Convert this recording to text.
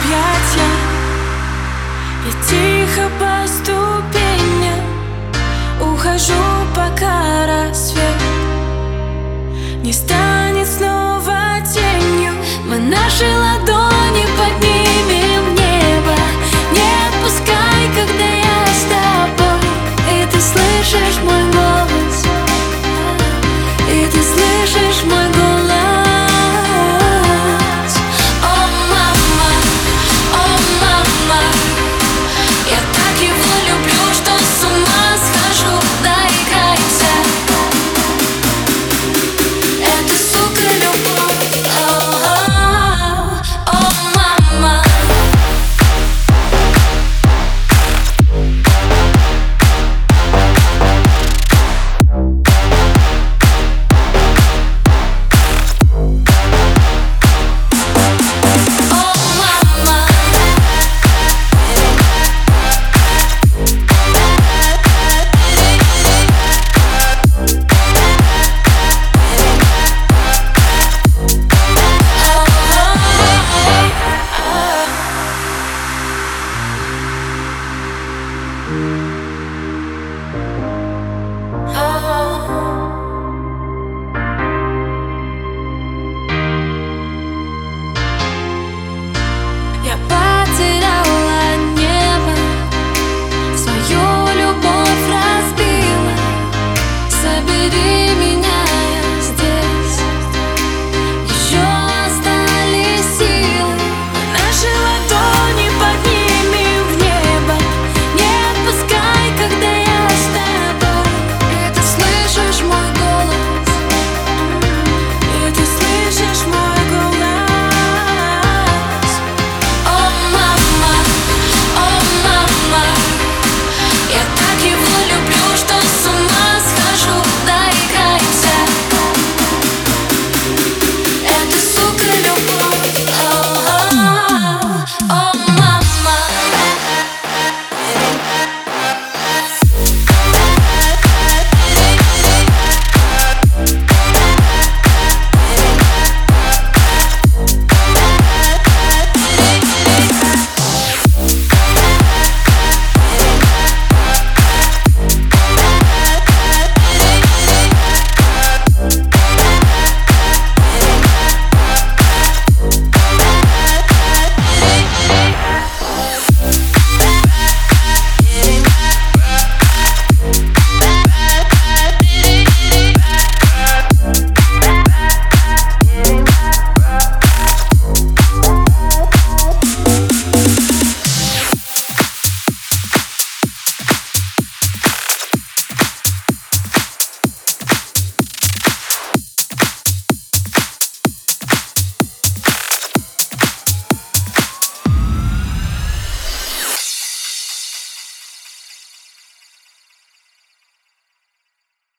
объятья Я. Тихо постучу